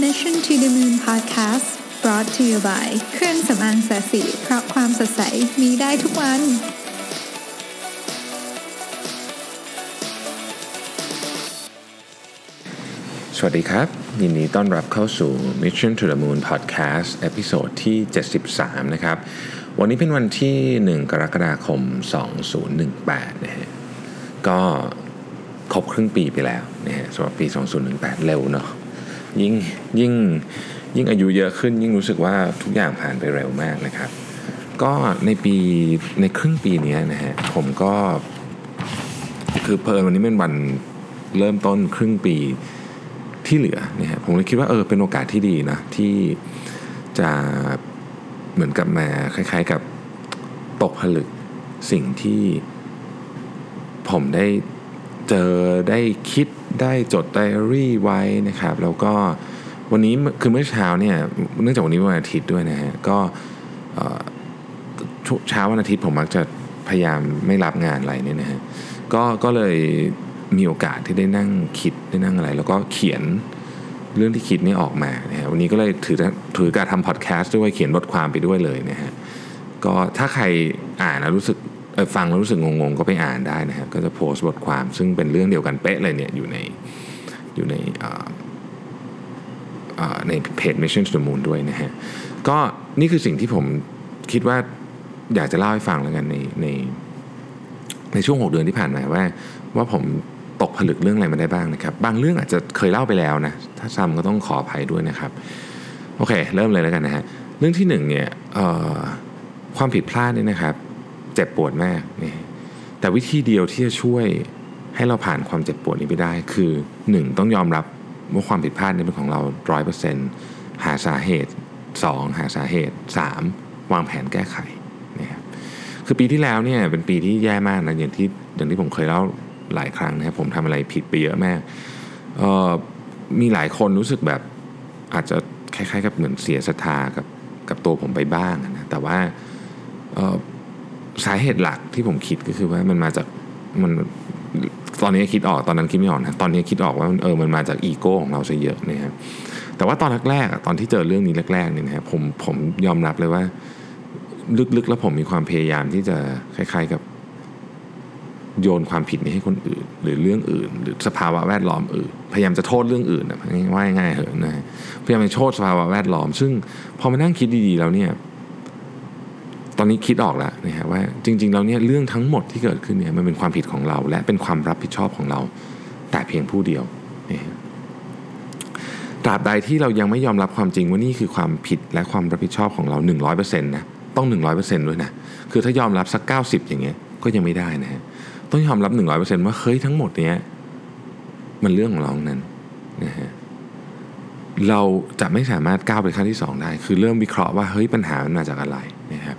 Mission to the Moon Podcast brought to you by เครื่องสำอางแสสีเพราะความสดใสมีได้ทุกวัน สวัสดีครับ ยินดีต้อนรับเข้าสู่ Mission to the Moon Podcast เอพิโซดที่ 73 นะครับ วันนี้เป็นวันที่ 1 กรกฎาคม 2018 นะฮะ ก็ครบครึ่งปีไปแล้วนะฮะสำหรับปี 2018 เร็วเนาะ ยิ่งยิ่งยิ่งอายุเยอะขึ้น ยิ่งรู้สึกว่าทุกอย่างผ่านไปเร็วมากนะครับ ก็ในปีในครึ่งปีนี้นะฮะผมก็คือเพลินวันนี้เป็นวันเริ่มต้นครึ่งปีที่เหลือเนี่ยฮะผมเลยคิดว่าเออเป็นโอกาสที่ดีนะที่จะเหมือนกับมาคล้าย ๆกับตกผลึกสิ่งที่ผมได้เจอได้คิด ได้จดไดอารี่ไว้นะครับ แล้วก็วันนี้คือเมื่อเช้าเนี่ยเนื่องจากวันนี้วันอาทิตย์ด้วยนะฮะก็เช้าวันอาทิตย์ผมมักจะพยายามไม่รับงานอะไรเนี่ยนะฮะก็ก็เลยมีโอกาสที่ได้นั่งคิดได้นั่งอะไร แล้วก็เขียนเรื่องที่คิดนี่ออกมานะฮะวันนี้ก็เลยถือถือการทำพอดแคสต์ด้วยเขียนบทความไปด้วยเลยนะฮะก็ถ้าใครอ่านแล้วรู้สึก ฟังแล้วรู้สึกงงๆ ก็ไปอ่านได้นะฮะก็จะโพสต์บทความซึ่งเป็นเรื่องเดียวกันเป๊ะเลยเนี่ยอยู่ในอยู่ในในเพจ Mission to the Moon ด้วยนะฮะก็นี่คือสิ่งที่ผมคิดว่าอยากจะเล่าให้ฟังแล้วกันในในในช่วง 6 เดือนที่ผ่านมาว่า ว่าผมตกผลึกเรื่องอะไรมาได้บ้างนะครับ บางเรื่องอาจจะเคยเล่าไปแล้วนะ ถ้าซ้ำก็ต้องขออภัยด้วยนะครับ โอเค เริ่มเลยแล้วกันนะฮะเรื่องที่หนึ่งเนี่ยความผิดพลาดเนี่ยนะครับ เจ็บปวดมากนี่แต่วิธีเดียวที่จะช่วยให้เราผ่านความเจ็บปวดนี้ไปได้ คือหนึ่งต้องยอมรับว่าความผิดพลาดนี้เป็นของเราร้อยเปอร์เซ็นต์หาสาเหตุสองหาสาเหตุสามวางแผนแก้ไขนะครับคือปีที่แล้วเนี่ยเป็นปีที่แย่มากนะอย่างที่อย่างที่ผมเคยเล่าหลายครั้งนะครับผมทำอะไรผิดไปเยอะมากเอ่อมีหลายคนรู้สึกแบบอาจจะคล้ายๆกับเหมือนเสียศรัทธากับกับตัวผมไปบ้างนะแต่ว่า สาเหตุหลักที่ผมคิดก็คือว่ามันมาจากมันตอนนี้คิดออกตอนนั้นคิดไม่ออกนะตอนนี้คิดออกว่าเออมันมาจากอีโก้ของเราซะเยอะนะครับแต่ว่าตอนแรกๆตอนที่เจอเรื่องนี้แรกๆเนี่ยนะครับผมผมยอมรับเลยว่า ลึกๆแล้วผมมีความพยายามที่จะคล้ายๆกับโยนความผิดนี้ให้คนอื่น หรือเรื่องอื่น หรือสภาวะแวดล้อมอื่น พยายามจะโทษเรื่องอื่นนะว่าง่ายๆเหอะนะพยายามจะโทษสภาวะแวดล้อม ซึ่งพอมานั่งคิดดีๆแล้วเนี่ย ตอนนี้คิดออกแล้วนะฮะว่าจริงๆแล้วเนี่ยเรื่องทั้งหมดที่เกิดขึ้นเนี่ยมันเป็นความผิดของเรา และเป็นความรับผิดชอบของเรา แต่เพียงผู้เดียวนะฮะตราบใดที่เรายังไม่ยอมรับความจริงว่านี่คือความผิดและความรับผิดชอบของเรา 100%นะต้อง 100%ด้วยนะคือถ้ายอมรับสัก 90 อย่างเงี้ยก็ยังไม่ได้นะฮะต้องยอมรับ 100%ว่าเฮ้ยทั้งหมดเนี้ยมันเรื่องของเรานั้นนะฮะเราจะไม่สามารถก้าวไปขั้นที่ 2 ได้ คือเริ่มวิเคราะห์ว่าเฮ้ยปัญหามันมาจากอะไรนะครับ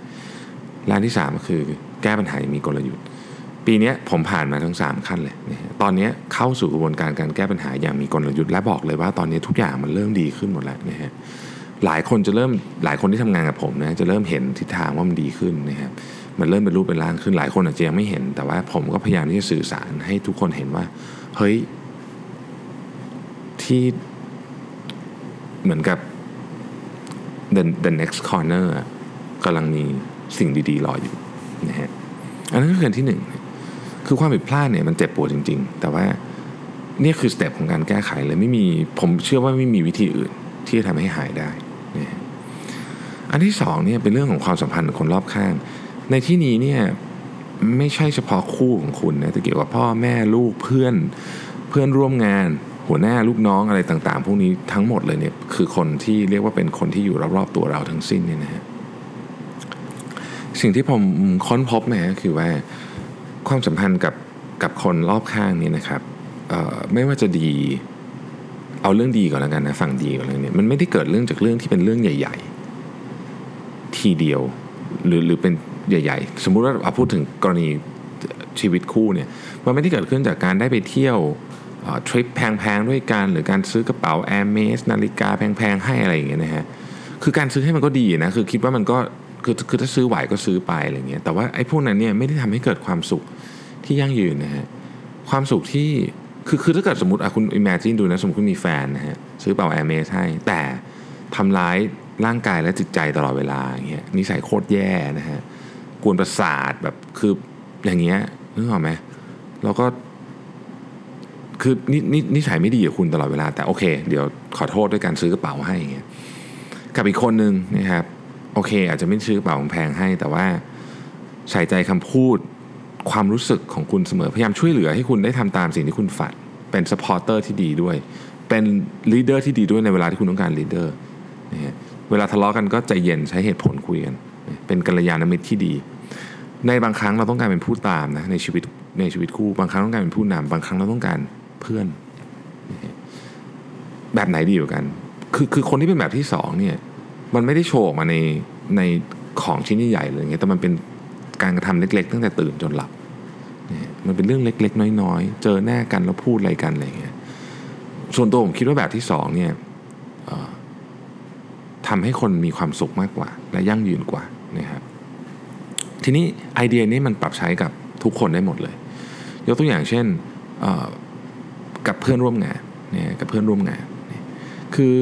และอันที่3ก็คือแก้ปัญหาย่างมีกลยุทธ์ ปีนี้ผมผ่านมาทั้ง 3 ขั้นเลยนะตอนนี้เข้าสู่กระบวนการการแก้ปัญหาอย่างมีกลยุทธ์ และบอกเลยว่าตอนนี้ทุกอย่างมันเริ่มดีขึ้นหมดแล้วนะฮะหลายคนจะเริ่มหลายคนที่ทำงานกับผมนะจะเริ่มเห็นทิศทางว่ามันดีขึ้นนะครับมันเริ่มเป็นรูปเป็นร่างขึ้นหลายคนอาจจะยังไม่เห็น แต่ว่าผมก็พยายามที่จะสื่อสารให้ทุกคนเห็นว่าเฮ้ยที่เหมือนกับ the the next corner กำลังมี สิ่งดีๆรออยู่นะฮะอันนั้นคืออันที่หนึ่งคือความผิดพลาดเนี่ยมันเจ็บปวดจริง ๆ แต่ว่านี่คือสเต็ปของการแก้ไขเลยไม่มีผมเชื่อว่าไม่มีวิธีอื่น ที่จะทำให้หายได้นะฮะอันที่สองเนี่ยเป็นเรื่องของความสัมพันธ์กับคนรอบข้าง ในที่นี้เนี่ยไม่ใช่เฉพาะคู่ของคุณนะแต่เกี่ยวกับพ่อแม่ลูกเพื่อนเพื่อนร่วมงาน หัวหน้าลูกน้องอะไรต่างๆ พวกนี้ทั้งหมดเลยเนี่ยคือคนที่เรียกว่าเป็นคนที่อยู่รอบๆตัวเราทั้งสิ้นเนี่ยนะฮะ สิ่งที่ผมค้นพบนี่ยก็คือว่าความสัมพันธ์กับกับคนรอบข้างนี่นะครับไม่ว่าจะดีเอาเรื่องดีก่อนแล้วกันนะฝั่งดีก่อนเลยเนี่ยมันไม่ได้เกิดเรื่องจากเรื่องที่เป็นเรื่องใหญ่ ๆ ทีเดียว หรือหรือเป็นใหญ่ ๆ สมมุติว่าเอาพูดถึงกรณีชีวิตคู่เนี่ยมันไม่ได้เกิดขึ้นจากการได้ไปเที่ยวทริปแพง ๆ ด้วยกัน หรือการซื้อกระเป๋าแอร์เมสนาฬิกาแพง ๆ ให้อะไรอย่างเงี้ยนะฮะคือการซื้อให้มันก็ดีนะคือคิดว่ามันก็ คือคือถ้าซื้อไหวก็ซื้อไปอะไรเงี้ยแต่ว่าไอ้พวกนั้นเนี่ยไม่ได้ทำให้เกิดความสุขที่ยั่งยืนนะฮะความสุขที่คือคือถ้าเกิดสมมติอะคุณ imagine ดูนะสมมติคุณมีแฟนนะฮะซื้อกระเป๋าแอร์เมสให้แต่ทำร้ายร่างกายและจิตใจตลอดเวลาอย่างเงี้ยนิสัยโคตรแย่นะฮะกวนประสาทแบบคืออย่างเงี้ยนึกออกไหมแล้วก็คือนินนิสัยไม่ดีกับคุณตลอดเวลา แต่โอเค เดี๋ยวขอโทษด้วยการซื้อกระเป๋าให้อย่างเงี้ยกับอีกคนหนึ่งนะครับ โอเค อาจจะไม่ซื้อกระเป๋าแพงให้ แต่ว่าใส่ใจคำพูดความรู้สึกของคุณเสมอพยายามช่วยเหลือให้คุณได้ทำตามสิ่งที่คุณฝันเป็น supporter ที่ดีด้วย เป็น leader ที่ดีด้วยในเวลาที่คุณต้องการ leader นะฮะเวลาทะเลาะกันก็ใจเย็นใช้เหตุผลคุยกัน เป็นกัลยาณมิตรที่ดี ในบางครั้งเราต้องการเป็นผู้ตามนะในชีวิตในชีวิตคู่บางครั้งต้องการเป็นผู้นำบางครั้งเราต้องการเพื่อน แบบไหนดีกว่ากัน คือคือคนที่เป็นแบบที่สองเนี่ย มันไม่ได้โชว์ออกมาในในของชิ้นใหญ่ๆเลยอย่างเงี้ยแต่มันเป็นการกระทำเล็ก ๆ ตั้งแต่ตื่นจนหลับเนี่ยมันเป็นเรื่องเล็ก ๆ น้อยๆ เจอหน้ากันแล้วพูดอะไรกันอะไรเงี้ยส่วนตัวผมคิดว่าแบบที่สองเนี่ยทำให้คนมีความสุขมากกว่า และยั่งยืนกว่านะครับทีนี้ไอเดียนี้มันปรับใช้กับทุกคนได้หมดเลย ยกตัวอย่างเช่นกับเพื่อนร่วมงานเนี่ยกับเพื่อนร่วมงาน คือ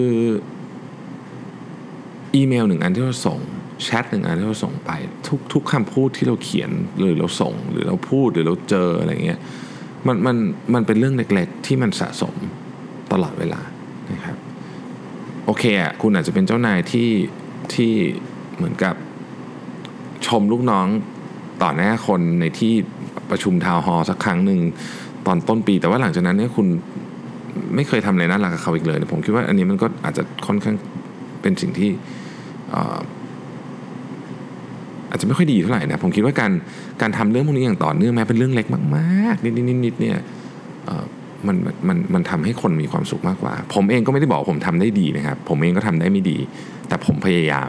อีเมลหนึ่งอันที่เราส่งแชทหนึ่งอันที่เราส่งไป ทุกทุกคำพูดที่เราเขียนหรือเราส่ง หรือเราพูดหรือเราเจออะไรเงี้ยมันมันมันเป็นเรื่องเล็กๆ ที่มันสะสมตลอดเวลานะครับโอเคอะคุณอาจจะเป็นเจ้านายที่ที่เหมือนกับชมลูกน้องต่อหน้าคนในที่ประชุมทาวน์ฮอลสักครั้งหนึ่งตอนต้นปี แต่ว่าหลังจากนั้นเนี่ยคุณไม่เคยทำอะไรน่ารักกับเขาอีกเลย ผมคิดว่าอันนี้มันก็อาจจะค่อนข้าง เป็นสิ่งที่อาจจะไม่ค่อยดีเท่าไหร่นะผมคิดว่าการการทำเรื่องพวกนี้อย่างต่อเนื่องแม้เป็นเรื่องเล็กมากๆนิดๆเนี่ยมันมันมันทำให้คนมีความสุขมากกว่า ผมเองก็ไม่ได้บอกผมทำได้ดีนะครับ ผมเองก็ทำได้ไม่ดี แต่ผมพยายาม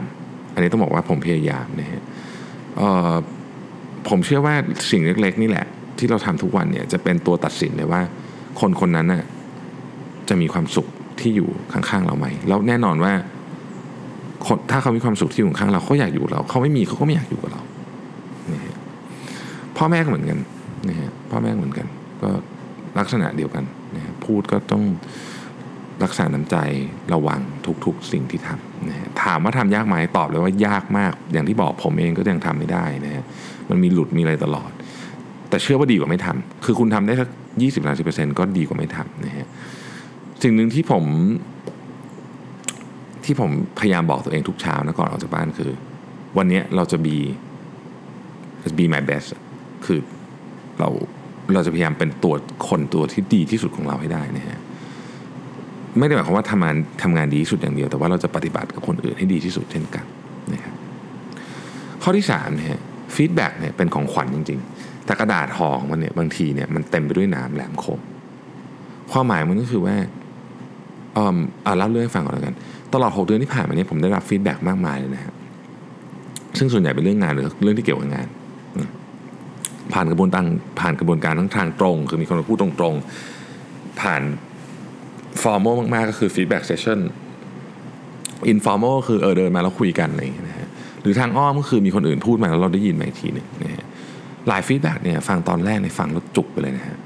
อันนี้ต้องบอกว่าผมพยายามนะฮะผมเชื่อว่าสิ่งเล็กๆ นี่แหละ ที่เราทำทุกวันเนี่ยจะเป็นตัวตัดสินเลยว่า คนคนนั้นน่ะจะมีความสุขที่อยู่ข้างๆเราไหมแล้วแน่นอนว่า ถ้าเขามีความสุขที่อยู่ข้างเราเขาอยากอยู่เราเขาไม่มีเขาก็ไม่อยากอยู่กับเรานะฮะพ่อแม่ก็เหมือนกันนะฮะพ่อแม่เหมือนกัน ก็ลักษณะเดียวกันนะฮะพูดก็ต้องรักษาน้ำใจระวังทุกๆ สิ่งที่ทำนะฮะถามว่าทำยากไหมตอบเลยว่ายากมาก อย่างที่บอกผมเองก็ยังทำไม่ได้นะฮะมันมีหลุดมีอะไรตลอด แต่เชื่อว่าดีกว่าไม่ทำคือคุณทำได้สักยี่สิบสาสิบเปอร์เซ็นต์ก็ดีกว่าไม่ทำนะฮะสิ่งหนึ่งที่ผม ที่ผมพยายามบอกตัวเองทุกเช้านะก่อนออกจากบ้านคือ วันนี้เราจะ be be my best คือเราเราจะพยายามเป็นตัวคนตัวที่ดีที่สุดของเราให้ได้นะฮะไม่ได้หมายความว่าทำงานทำงานดีที่สุดอย่างเดียว แต่ว่าเราจะปฏิบัติกับคนอื่นให้ดีที่สุดเช่นกันนะครับข้อที่สามเนี่ย feedback เนี่ยเป็นของขวัญจริง ๆ แต่กระดาษห่อของมันเนี่ยบางทีเนี่ยมันเต็มไปด้วยหนามแหลมคม ความหมายมันก็คือว่า อ่าเล่าเรื่องให้ฟังก่อนแล้วกัน ตลอด 6 เดือนที่ผ่านมานี้ผมได้รับ feedback มากมายเลยนะครับซึ่งส่วนใหญ่เป็นเรื่องงานหรือเรื่องที่เกี่ยวกับงาน ผ่านกระบวนการผ่านกระบวนการทั้งทางตรง คือมีคนมาพูดตรงๆ ผ่าน formal มากๆ ก็คือ feedback session informal คือเออเดินมาแล้วคุยกันอะไรอย่างเงี้ยนะฮะหรือทางอ้อมก็คือมีคนอื่นพูดมาแล้วเราได้ยินมาอีกทีหนึ่งนะฮะหลาย feedback เนี่ยฟังตอนแรกในฟังแล้วจุกไปเลยนะฮะ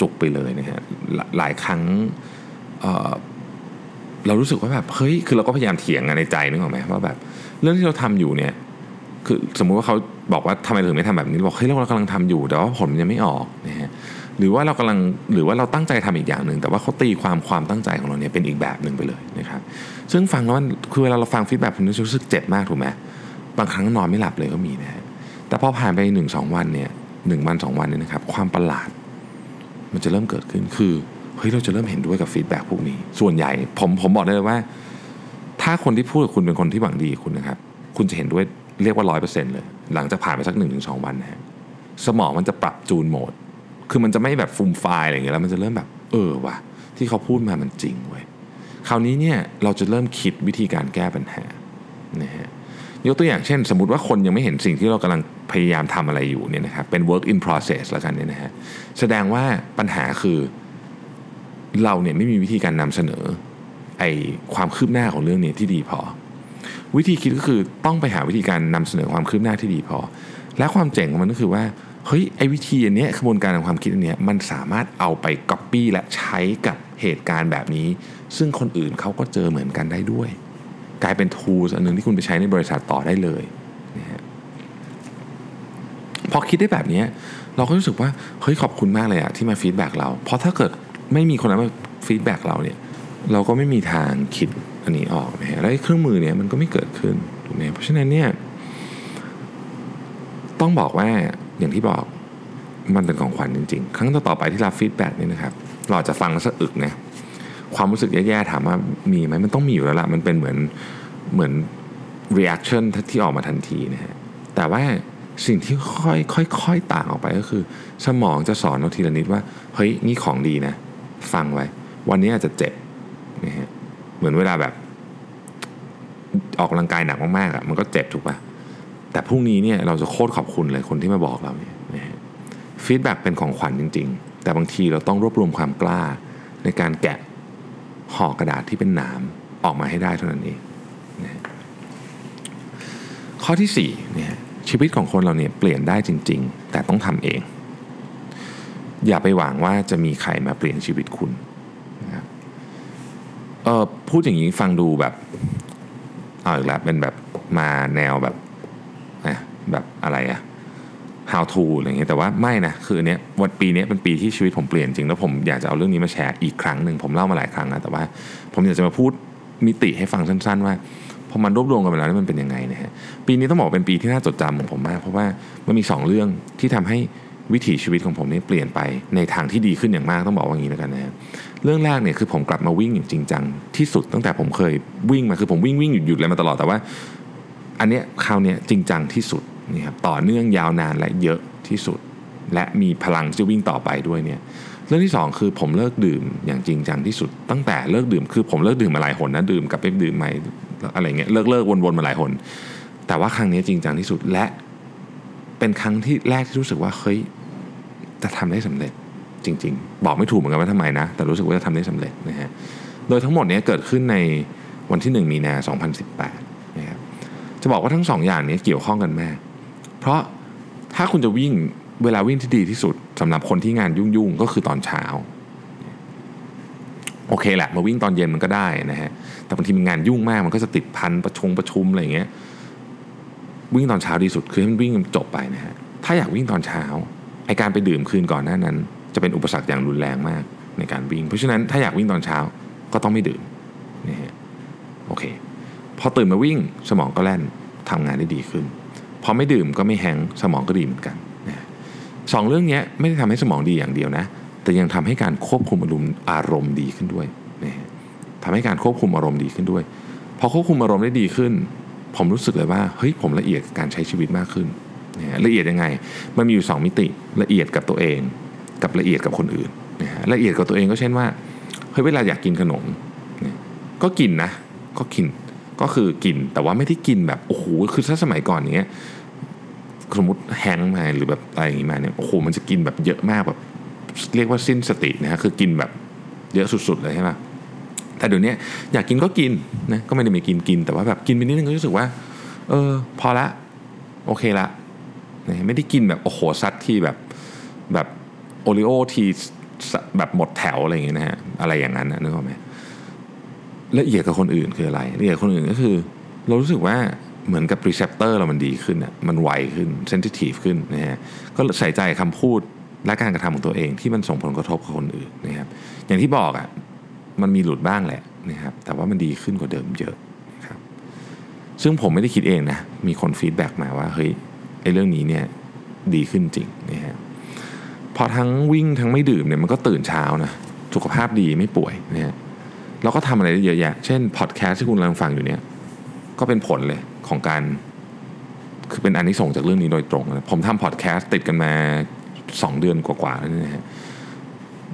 จุกไปเลยนะฮะหลายครั้ง เรารู้สึกว่าแบบเฮ้ยคือเราก็พยายามเถียงในใจนึกออกไหมว่าแบบ เรื่องที่เราทำอยู่เนี่ย คือสมมุติว่าเขาบอกว่าทำไมถึงไม่ทำแบบนี้บอกเฮ้ยเรากำลังทำอยู่แต่ว่าผลยังไม่ออกนะฮะหรือว่าเรากำลังหรือว่าเราตั้งใจทำอีกอย่างหนึ่งแต่ว่าเขาตีความความตั้งใจของเราเนี่ยเป็นอีกแบบหนึ่งไปเลยนะครับซึ่งฟังแล้วมันคือเวลาเราฟังฟีดแบ็กผมรู้สึกเจ็บมากถูกไหมบางครั้งนอนไม่หลับเลยก็มีนะฮะแต่พอผ่านไปหนึ่งสองวันเนี่ยหนึ่งวันสองวันเนี่ยนะครับความประหลาด มันจะเริ่มเกิดขึ้นคือ เฮ้ยเราจะเริ่มเห็นด้วยกับ feedback พวกนี้ ส่วนใหญ่ผมผมบอกได้เลยว่า ถ้าคนที่พูดกับคุณเป็นคนที่หวังดีคุณนะครับ คุณจะเห็นด้วยเรียกว่าร้อยเปอร์เซ็นต์เลย หลังจากผ่านไปสักหนึ่งถึงสองวันนะฮะสมองมันจะปรับจูนโหมด คือมันจะไม่แบบฟูมฟายอะไรอย่างเงี้ยแล้วมันจะเริ่มแบบเออว่ะที่เขาพูดมามันจริงเว้ยคราวนี้เนี่ยเราจะเริ่มคิดวิธีการแก้ปัญหานะฮะยกตัวอย่างเช่น สมมติว่าคนยังไม่เห็นสิ่งที่เรากำลังพยายามทำอะไรอยู่เนี่ยนะครับเป็น work in process แล้วกันเนี่ยนะฮะแสดงว่าปัญหาคือ เราเนี่ยไม่มีวิธีการนำเสนอไอความคืบหน้าของเรื่องนี้ที่ดีพอ วิธีคิดก็คือต้องไปหาวิธีการนำเสนอความคืบหน้าที่ดีพอ และความเจ๋งของมันก็คือว่าเฮ้ยไอ้วิธีอันเนี้ยกระบวนการทางความคิดอันเนี้ยมันสามารถเอาไปก๊อปปี้และใช้กับเหตุการณ์แบบนี้ ซึ่งคนอื่นเขาก็เจอเหมือนกันได้ด้วย กลายเป็น tools อันหนึ่งที่คุณไปใช้ในบริษัทต่อได้เลยนะฮะพอคิดได้แบบนี้เราก็รู้สึกว่าเฮ้ยขอบคุณมากเลยอะที่มา feedback เรา เพราะถ้าเกิด ไม่มีคนนั้นมา feedback เราเนี่ยเราก็ไม่มีทางคิดอันนี้ออกนะฮะแล้วเครื่องมือเนี่ยมันก็ไม่เกิดขึ้นถูกไหมเพราะฉะนั้นเนี่ยต้องบอกว่าอย่างที่บอกมันเป็นของขวัญจริง ๆ ครั้งต่อไปที่รับ feedback เนี่ยนะครับเราจะฟังแล้วสะอึกนะความรู้สึกแย่ๆถามว่ามีไหมมันต้องมีอยู่แล้วละมันเป็นเหมือนเหมือน reaction ที่ออกมาทันทีนะฮะแต่ว่าสิ่งที่ค่อยค่อยค่อยต่างออกไปก็คือ สมองจะสอนเราทีละนิดว่า เฮ้ย นี่ของดีนะ ฟังไว้ วันนี้อาจจะเจ็บนะฮะเหมือนเวลาแบบ ออกกำลังกายหนักมากๆอะมันก็เจ็บถูกปะแต่พรุ่งนี้เนี่ยเราจะโคตรขอบคุณเลยคนที่มาบอกเราเนี่ยนะฮะfeedback เป็นของขวัญจริง ๆ แต่บางทีเราต้องรวบรวมความกล้า ในการแกะห่อกระดาษที่เป็นหนามออกมาให้ได้เท่านั้นเองนะข้อที่4เนี่ยชีวิตของคนเราเนี่ยเปลี่ยนได้จริง ๆ แต่ต้องทำเอง อย่าไปหวังว่าจะมีใครมาเปลี่ยนชีวิตคุณนะครับเออพูดอย่างนี้ฟังดูแบบเอาอีกแล้วเป็นแบบมาแนวแบบนะแบบอะไรอะ how to อะไรเงี้ยแต่ว่าไม่นะคือเนี้ยวันปีนี้เป็นปีที่ชีวิตผมเปลี่ยนจริงแล้วผมอยากจะเอาเรื่องนี้มาแชร์อีกครั้งหนึ่งผมเล่ามาหลายครั้งนะแต่ว่า ผมอยากจะมาพูดมิติให้ฟังสั้น ๆ ว่าพอมันรวบรวมกันไปแล้วนี่มันเป็นยังไงนะฮะปีนี้ต้องบอกเป็นปีที่น่าจดจำของผมมาก เพราะว่ามันมีสองเรื่องที่ทำให้ วิถีชีวิตของผมนี่เปลี่ยนไปในทางที่ดีขึ้นอย่างมากต้องบอกว่าอย่างนี้แล้วกันนะฮะเรื่องแรกเนี่ยคือผมกลับมาวิ่งอย่างจริงจังที่สุดตั้งแต่ผมเคยวิ่งมาคือผมวิ่งวิ่งหยุดหยุดอะไรมาตลอดแต่ว่า อันเนี้ยคราวเนี้ยจริงจังที่สุดนี่ครับต่อเนื่องยาวนานและเยอะที่สุด และมีพลังที่จะวิ่งต่อไปด้วยเนี่ยเรื่องที่สองคือผมเลิกดื่มอย่างจริงจังที่สุด ตั้งแต่เลิกดื่มคือผมเลิกดื่มมาหลายหนนะดื่มกับไปดื่มใหม่อะไรเงี้ยเลิกเลิกวนๆมาหลายหนแต่ว่าครั้งนี้จริงจังที่สุดและ เป็นครั้งที่แรกที่รู้สึกว่าเฮ้ยจะทำได้สำเร็จจริง ๆ บอกไม่ถูกเหมือนกันว่าทำไมนะ แต่รู้สึกว่าจะทำได้สำเร็จนะฮะโดยทั้งหมดนี้เกิดขึ้นในวันที่ 1 มีนา 2018 นะครับ จะบอกว่าทั้งสองอย่างนี้เกี่ยวข้องกันมาก เพราะถ้าคุณจะวิ่งเวลาวิ่งที่ดีที่สุดสำหรับคนที่งานยุ่งๆ ก็คือตอนเช้า โอเคแหละมาวิ่งตอนเย็นมันก็ได้นะฮะ แต่บางทีมันงานยุ่งมากมันก็จะติดพันประชุมประชุมอะไรอย่างเงี้ย วิ่งตอนเช้าดีสุดคือให้มันวิ่งจบไปนะฮะถ้าอยากวิ่งตอนเช้าไอการไปดื่มคืนก่อนหน้านั้น จะเป็นอุปสรรคอย่างรุนแรงมากในการวิ่ง เพราะฉะนั้นถ้าอยากวิ่งตอนเช้าก็ต้องไม่ดื่มนะฮะโอเค พอตื่นมาวิ่งสมองก็แล่นทำงานได้ดีขึ้น พอไม่ดื่มก็ไม่แห้งสมองก็ดีเหมือนกันนะสองเรื่องนี้ไม่ได้ทำให้สมองดีอย่างเดียวนะ แต่ยังทำให้การควบคุมอารมณ์อารมณ์ดีขึ้นด้วยนะฮะทำให้การควบคุมอารมณ์ดีขึ้นด้วย พอควบคุมอารมณ์ได้ดีขึ้น ผมรู้สึกเลยว่าเฮ้ยผมละเอียดการใช้ชีวิตมากขึ้นนะละเอียดยังไง มันมีอยู่ 2 มิติละเอียดกับตัวเอง กับละเอียดกับคนอื่นนะฮะละเอียดกับตัวเองก็เช่นว่าเฮ้ยเวลาอยากกินขนมนี่ยก็กินนะ ก็กินก็คือกินแต่ว่าไม่ได้กินแบบโอ้โหคือถ้าสมัยก่อนเนี้ยสมมติแฮงมาหรือแบบอะไรอย่างงี้มาเนี่ยโอ้โหมันจะกินแบบเยอะมากแบบเรียกว่าสิ้นสตินะฮะคือกินแบบเยอะสุดๆเลยใช่ไหม แต่เดี๋ยวนี้อยากกินก็กินนะก็ไม่ได้ไม่กินกิน แต่ว่าแบบกินไปนิดนึงก็รู้สึกว่า เออ พอละโอเคละนะไม่ได้กินแบบโอ้โหซัดที่แบบแบบ Oreo ทีแบบหมดแถวอะไรอย่างเงี้ยนะฮะอะไรอย่างนั้นนะนึกออกไหมละเอียดกับคนอื่นคืออะไรละเอียดกับคนอื่นก็คือ เรารู้สึกว่าเหมือนกับ receptor เรามันดีขึ้นอะมันไวขึ้น sensitive ขึ้นนะฮะก็ใส่ใจคำพูดและการกระทำของตัวเองที่มันส่งผลกระทบกับคนอื่นนะครับอย่างที่บอกอะ มันมีหลุดบ้างแหละนะครับแต่ว่ามันดีขึ้นกว่าเดิมเยอะนะครับซึ่งผมไม่ได้คิดเองนะมีคน feedback มาว่าเฮ้ยไอ้เรื่องนี้เนี่ยดีขึ้นจริงนะฮะพอทั้งวิ่งทั้งไม่ดื่มเนี่ยมันก็ตื่นเช้านะสุขภาพดีไม่ป่วยนะฮะเราก็ทำอะไรได้เยอะแยะ เช่นพอดแคสต์ที่คุณกำลังฟังอยู่เนี่ยก็เป็นผลเลยของการคือเป็นอันนี้ส่งจากเรื่องนี้โดยตรงนะผมทำพอดแคสต์ติดกันมา 2 เดือนกว่าๆแล้วนะฮะ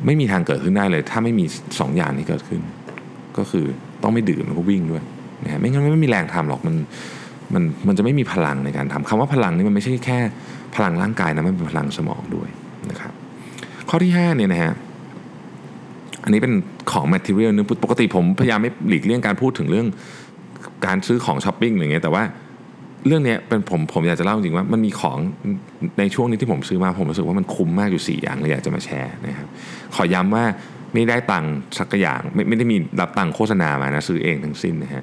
ไม่มีทางเกิดขึ้นได้เลย ถ้าไม่มี2อย่างนี้เกิดขึ้น ก็คือต้องไม่ดื่มแล้วก็วิ่งด้วยนะฮะไม่งั้นไม่มีแรงทำหรอกมันมันมันจะไม่มีพลังในการทำคำว่าพลังนี่มันไม่ใช่แค่พลังร่างกายนะมันเป็นพลังสมองด้วยนะครับ ข้อที่5เนี่ยนะฮะอันนี้เป็นของ material นึงปกติผมพยายามไม่หลีกเลี่ยงการพูดถึงเรื่องการซื้อของช้อปปิ้งอะไรเงี้ยแต่ว่า เรื่องนี้เป็นผมผมอยากจะเล่าจริงว่ามันมีของในช่วงนี้ที่ผมซื้อมาผมรู้สึกว่ามันคุ้มมากอยู่ 4 อย่างเลยอยากจะมาแชร์นะครับขอย้ำว่าไม่ได้ตังค์สักอย่างไม่ไม่ได้มีรับตังค์โฆษณามานะซื้อเองทั้งสิ้นนะฮะ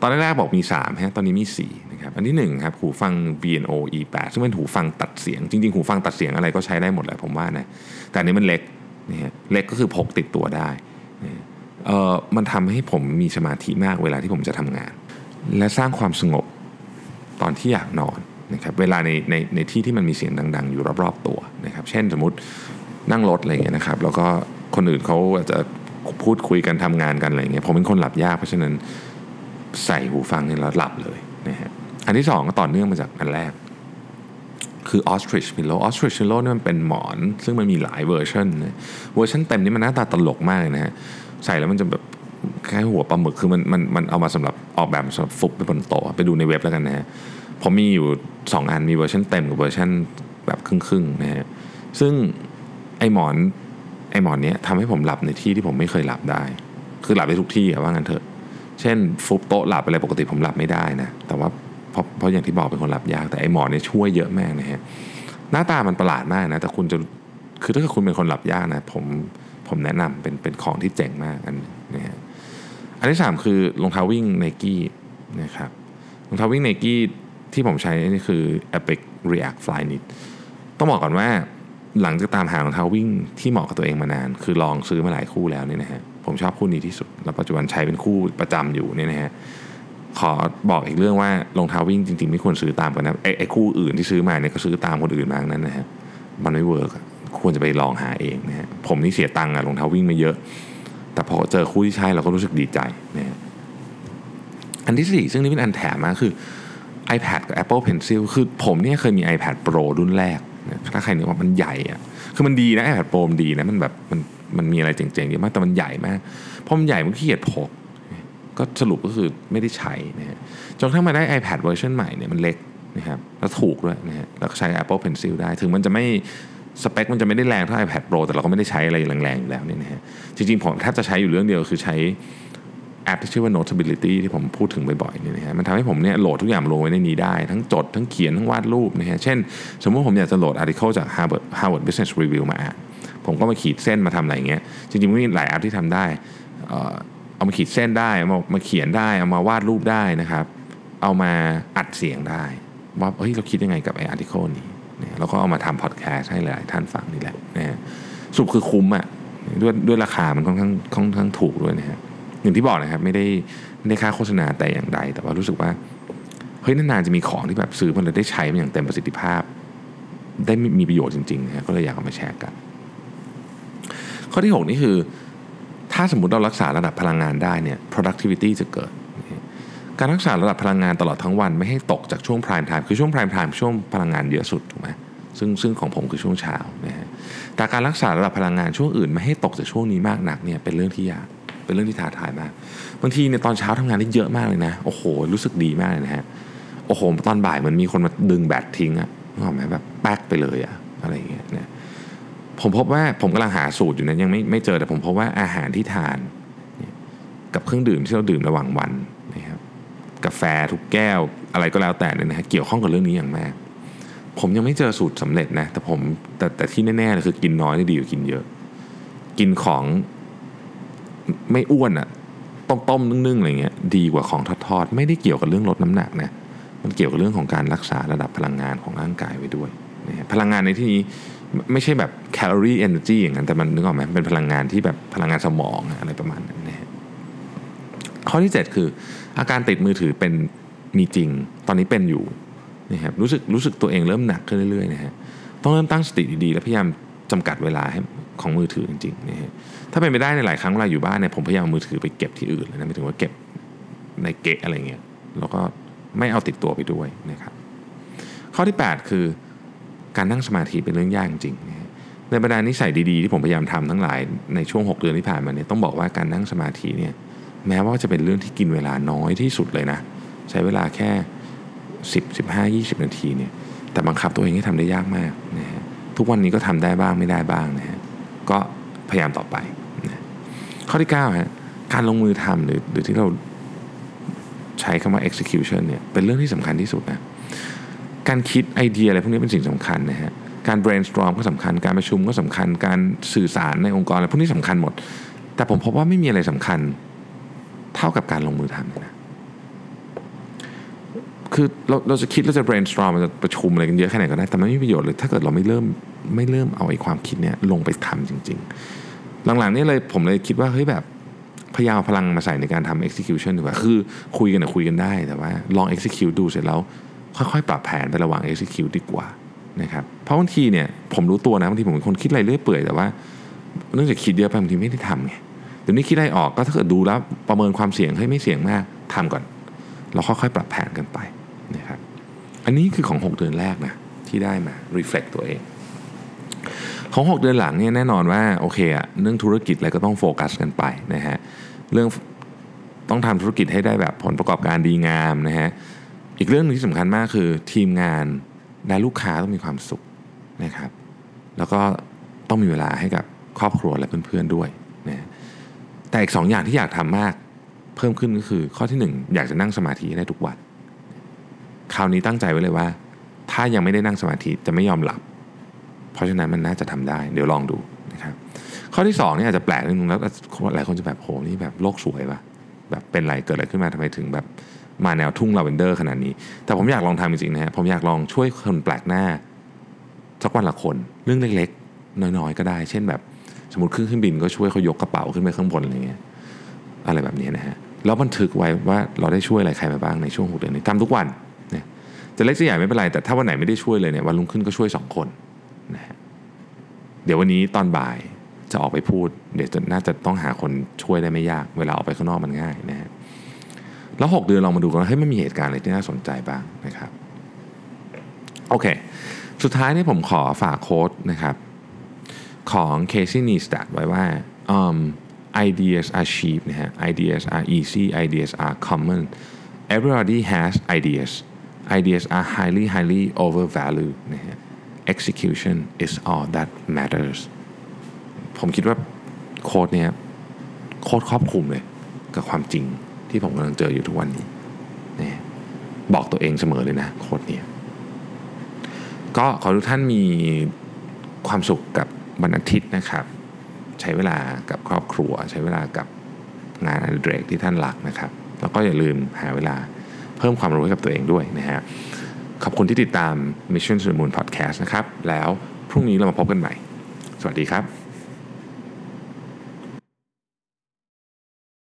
ตอนแรกๆบอกมี3ฮะตอนนี้มี4นะครับอันที่1ครับหูฟัง BNO E8 ซึ่งเป็นหูฟังตัดเสียง จริงๆหูฟังตัดเสียงอะไรก็ใช้ได้หมดแหละผมว่านะแต่อันนี้มันเล็กนะฮะเล็กก็คือพกติดตัวได้นะเอ่อมันทำให้ผมมีสมาธิมากเวลาที่ผมจะทำงาน และสร้างความสงบ ตอนที่อยากนอนนะครับเวลาในในในที่ที่มันมีเสียงดัง ๆ อยู่รอบๆตัวนะครับเช่นสมมตินั่งรถอะไรเงี้ยนะครับแล้วก็คนอื่นเขาอาจจะพูดคุยกันทำงานกันอะไรเงี้ยผมเป็นคนหลับยากเพราะฉะนั้นใส่หูฟังเนี่ยแล้วหลับเลยนะฮะอันที่สองก็ต่อเนื่องมาจากอันแรก คือ ostrich pillow ostrich pillow นี่มันเป็นหมอน ซึ่งมันมีหลายเวอร์ชันนะเวอร์ชันเต็มนี่มันหน้าตาตลกมากเลยนะฮะใส่แล้วมันจะแบบ คล้ายหัวปลาหมึกคือมันมันมันเอามาสำหรับออกแบบสำหรับฟุบไปบนโต๊ะไปดูในเว็บแล้วกันนะฮะผมมีอยู่ 2 อันมีเวอร์ชันเต็มกับเวอร์ชันแบบครึ่งๆนะฮะซึ่งไอหมอนไอหมอนเนี้ยทำให้ผมหลับในที่ที่ผมไม่เคยหลับได้ คือหลับได้ทุกที่อะว่างั้นเถอะ เช่นฟุบโต๊ะหลับอะไรปกติผมหลับไม่ได้นะแต่ว่าเพราะเพราะอย่างที่บอกเป็นคนหลับยากแต่ไอหมอนเนี่ยช่วยเยอะมากนะฮะหน้าตามันประหลาดมากนะแต่คุณจะคือถ้าเกิดคุณเป็นคนหลับยากนะผมผมแนะนำเป็นเป็นของที่เจ๋งมากอันนึงนะฮะ อันที่สามคือรองเท้าวิ่งไนกี้นะครับรองเท้าวิ่งไนกี้ที่ผมใช้นี่คือ Epic React Flyknit ต้องบอกก่อนว่าหลังจากตามหารองเท้าวิ่งที่เหมาะกับตัวเองมานาน คือลองซื้อมาหลายคู่แล้วเนี่ยนะฮะผมชอบคู่นี้ที่สุด แล้วปัจจุบันใช้เป็นคู่ประจำอยู่เนี่ยนะฮะขอบอกอีกเรื่องว่ารองเท้าวิ่งจริงๆไม่ควรซื้อตามกันนะไอ้ไอ้คู่อื่นที่ซื้อมาเนี่ยก็ซื้อตามคนอื่นมางนั้นนะฮะมันไม่เวิร์กควรจะไปลองหาเองนะฮะผมนี่เสียตังค์อะรองเท้าวิ่งมาเยอะ แต่พอเจอคู่ที่ใช่เราก็รู้สึกดีใจนะอันที่สี่ซึ่งนี่เป็นอันแถมมาคือ iPad กับ Apple Pencil คือผมเนี่ยเคยมี iPad Pro รุ่นแรกนะถ้าใครนึกว่ามันใหญ่อะคือมันดีนะ iPad Pro มันดีนะมันแบบมันมันมีอะไรเจ๋งๆเยอะมากแต่มันใหญ่มากพอมันใหญ่มันขี้เกียจพกก็สรุปก็คือไม่ได้ใช้นะฮะจนทั่งมาได้ iPad เวอร์ชันใหม่เนี่ยมันเล็กนะครับแล้วถูกด้วยนะฮะแล้วก็ใช้ Apple Pencil ได้ถึงมันจะไม่ สเปคมันจะไม่ได้แรงเท่า iPad Pro แต่เราก็ไม่ได้ใช้อะไรแรงๆอยู่แล้วนี่นะฮะจริงๆ ผมแทบจะใช้อยู่เรื่องเดียวคือใช้แอปที่ชื่อว่า Notability ที่ผมพูดถึงบ่อยๆนี่นะฮะมันทำให้ผมเนี่ยโหลดทุกอย่างลงไว้ในนี้ได้ ทั้งจด ทั้งเขียน ทั้งวาดรูปนะฮะเช่น สมมติผมอยากจะโหลด article จาก Harvard Harvard Business Review มาอ่านผมก็มาขีดเส้นมาทำอะไรอย่างเงี้ยจริงๆมันมีหลายแอปที่ทำได้ เอ่อเอามาขีดเส้นได้เอามามาเขียนได้เอามาวาดรูปได้นะครับ เอามาอัดเสียงได้ ว่าเฮ้ยเราคิดยังไงกับไอ้ article นี้ นะแล้วก็เอามาทำพอดแคสต์ให้หลายท่านฟังนี่แหละนะฮะสุปคือคุ้มอะด้วยด้วยราคามันค่อนข้างค่อนข้างถูกด้วยนะฮะอย่างที่บอกนะครับไม่ได้ไม่ได้ค่าโฆษณาแต่อย่างใด แต่ว่ารู้สึกว่าเฮ้ยนานๆจะมีของที่แบบซื้อมันเลยได้ใช้มันอย่างเต็มประสิทธิภาพ ได้มีประโยชน์จริงๆนะก็เลยอยากเอามาแชร์กัน ข้อที่ 6 นี่คือ ถ้าสมมติเรารักษาระดับพลังงานได้เนี่ย productivity จะเกิด การรักษาระดับพลังงานตลอดทั้งวันไม่ให้ตกจากช่วง prime time คือช่วง prime time ช่วงพลังงานเยอะสุดถูกไหมซึ่งซึ่งของผมคือช่วงเช้านะฮะแต่การรักษาระดับพลังงานช่วงอื่นไม่ให้ตกจากช่วงนี้มากหนักเนี่ยเป็นเรื่องที่ยากเป็นเรื่องที่ท้าทายมาก บางทีเนี่ยตอนเช้าทำงานได้เยอะมากเลยนะ โอ้โห รู้สึกดีมากเลยนะฮะ โอ้โห ตอนบ่ายเหมือนมีคนมาดึงแบตทิ้งอะนึกออกไหมแบบแป๊กไปเลยอะอะไรอย่างเงี้ยเนี่ยผมพบว่าผมกำลังหาสูตรอยู่นะยังไม่ไม่เจอแต่ผมพบว่าอาหารที่ทาน กับเครื่องดื่มที่เราดื่มระหว่างวัน กาแฟทุกแก้วอะไรก็แล้วแต่เนี่ยนะฮะเกี่ยวข้องกับเรื่องนี้อย่างมาก ผมยังไม่เจอสูตรสำเร็จนะแต่ผมแต่แต่ที่แน่ๆเลยคือกินน้อยดีกว่ากินเยอะ กินของไม่อ้วนอะต้มต้มๆนึ่งๆอะไรเงี้ยดีกว่าของทอดๆไม่ได้เกี่ยวกับเรื่องลดน้ำหนักนะมันเกี่ยวกับเรื่องของการรักษาระดับพลังงานของร่างกายไว้ด้วยนะพลังงานในที่นี้ไม่ใช่แบบแคลอรี่ energy อย่างนั้นแต่มันนึกออกไหมเป็นพลังงานที่แบบพลังงานสมองอะอะไรประมาณนั้นนะฮะข้อที่ 7 คือ อาการติดมือถือเป็นมีจริง ตอนนี้เป็นอยู่นะครับรู้สึกรู้สึกตัวเองเริ่มหนักขึ้นเรื่อยๆนะฮะต้องเริ่มตั้งสติดีๆ และพยายามจำกัดเวลาให้ของมือถือจริงๆนะฮะถ้าเป็นไปได้ในหลายครั้งเวลาอยู่บ้านเนี่ยผมพยายามมือถือไปเก็บที่อื่นเลยนะหมายถึงว่าเก็บในเกะอะไรเงี้ยแล้วก็ไม่เอาติดตัวไปด้วยนะครับข้อที่ 8 คือการนั่งสมาธิเป็นเรื่องยากจริงนะในบรรดานิสัยดีๆที่ผมพยายามทำทั้งหลายในช่วง 6 เดือนที่ผ่านมาเนี่ยต้องบอกว่าการนั่งสมาธิเนี่ย แม้ว่าจะเป็นเรื่องที่กินเวลาน้อยที่สุดเลยนะ ใช้เวลาแค่ 10 15 20 นาทีเนี่ยแต่บังคับตัวเองให้ทำได้ยากมากนะฮะทุกวันนี้ก็ทำได้บ้างไม่ได้บ้างนะฮะก็พยายามต่อไปนะข้อที่9ฮะการลงมือทำหรือหรือที่เราใช้คำว่า execution เนี่ยเป็นเรื่องที่สำคัญที่สุดนะการคิดไอเดียอะไรพวกนี้เป็นสิ่งสำคัญนะฮะการ brainstorm ก็สำคัญการประชุมก็สำคัญการสื่อสารในองค์กรอะไรพวกนี้สำคัญหมด แต่ผมพบว่าไม่มีอะไรสำคัญ เท่ากับการลงมือทำนะคือเราเราจะคิดเราจะ brainstorm เราจะประชุมอะไรกันเยอะแค่ไหนก็ได้แต่มันไม่มีประโยชน์เลยถ้าเกิดเราไม่เริ่มไม่เริ่มเอาไอ้ความคิดเนี้ยลงไปทำจริง ๆ หลังๆนี่เลยผมเลยคิดว่าเฮ้ยแบบพยายามพลังมาใส่ในการทำ execution ดีกว่าคือคุยกันนะคุยกันได้แต่ว่าลอง execute ดูเสร็จแล้วค่อยๆ ปรับแผนไประหว่าง execute ดีกว่านะครับเพราะบางทีเนี่ยผมรู้ตัวนะบางทีผมเป็นคนคิดอะไรเรื่อยเปื่อยแต่ว่าเนื่องจากคิดเยอะไปบางทีไม่ได้ทำไง เดี๋ยวนี้คิดอะไรออกก็ถ้าเกิดดูแล้วประเมินความเสี่ยงให้ไม่เสี่ยงมากทำก่อนเราค่อยๆปรับแผนกันไปนะครับอันนี้คือของ 6 เดือนแรกนะที่ได้มา reflect ตัวเอง ของ 6 เดือนหลังเนี่ยแน่นอนว่าโอเคอะเรื่องธุรกิจอะไรก็ต้องโฟกัสกันไปนะฮะเรื่องต้องทำธุรกิจให้ได้แบบผลประกอบการดีงามนะฮะอีกเรื่องหนึงที่สำคัญมากคือทีมงานและลูกค้าต้องมีความสุขนะครับ แล้วก็ต้องมีเวลาให้กับครอบครัวและเพื่อนๆด้วยนะ แต่อีกสองอย่างที่อยากทำมากเพิ่มขึ้นก็คือ ข้อที่หนึ่งอยากจะนั่งสมาธิได้ทุกวัน คราวนี้ตั้งใจไว้เลยว่า ถ้ายังไม่ได้นั่งสมาธิจะไม่ยอมหลับ เพราะฉะนั้นมันน่าจะทำได้ เดี๋ยวลองดูนะครับ ข้อที่2เนี่ยอาจจะแปลกนิดนึงแล้วหลายคนจะแบบโหนี่แบบโลกสวยปะแบบเป็นไรเกิดอะไรขึ้นมาทำไมถึงแบบมาแนวทุ่งลาเวนเดอร์ขนาดนี้ แต่ผมอยากลองทำจริงๆนะฮะผมอยากลองช่วยคนแปลกหน้าสักวันละคนเรื่องเล็กๆ น้อยๆ ก็ได้ เช่นแบบ สมมติขึ้นเครื่องบินก็ช่วยเขายกกระเป๋าขึ้นไปข้างบนอะไรเงี้ยอะไรแบบนี้นะฮะแล้วบันทึกไว้ว่าเราได้ช่วยอะไรใครมาบ้างในช่วงหกเดือนนี้ทำทุกวันเนี่ยจะเล็กจะใหญ่ไม่เป็นไรแต่ถ้าวันไหนไม่ได้ช่วยเลยเนี่ยวันรุ่งขึ้นก็ช่วยสองคนนะฮะเดี๋ยววันนี้ตอนบ่ายจะออกไปพูด เดี๋ยวจะน่าจะต้องหาคนช่วยได้ไม่ยาก เวลาออกไปข้างนอกมันง่ายนะฮะแล้ว 6 เดือนลองมาดูกันว่าเฮ้ยไม่มีเหตุการณ์อะไรที่น่าสนใจบ้างนะครับโอเค สุดท้ายนี่ผมขอฝากโค้ดนะครับ ของเคซี่นีสตัดไว้ว่า ideas are cheap นะฮะ ideas are easy ideas are common everybody has ideas ideas are highly highly overvalued นะฮะ execution is all that matters ผมคิดว่าโค้ดเนี้ยโค้ดครอบคลุมเลยกับความจริงที่ผมกำลังเจออยู่ทุกวันนี้นะบอกตัวเองเสมอเลยนะโค้ดเนี้ยก็ขอทุกท่านมีความสุขกับ วันอาทิตย์นะครับ ใช้เวลากับครอบครัว ใช้เวลากับงานอดิเรกที่ท่านหลักนะครับ แล้วก็อย่าลืมหาเวลาเพิ่มความรู้ให้กับตัวเองด้วยนะฮะขอบคุณที่ติดตาม Mission to the Moon Podcast นะครับ แล้วพรุ่งนี้เรามาพบกันใหม่ สวัสดีครับ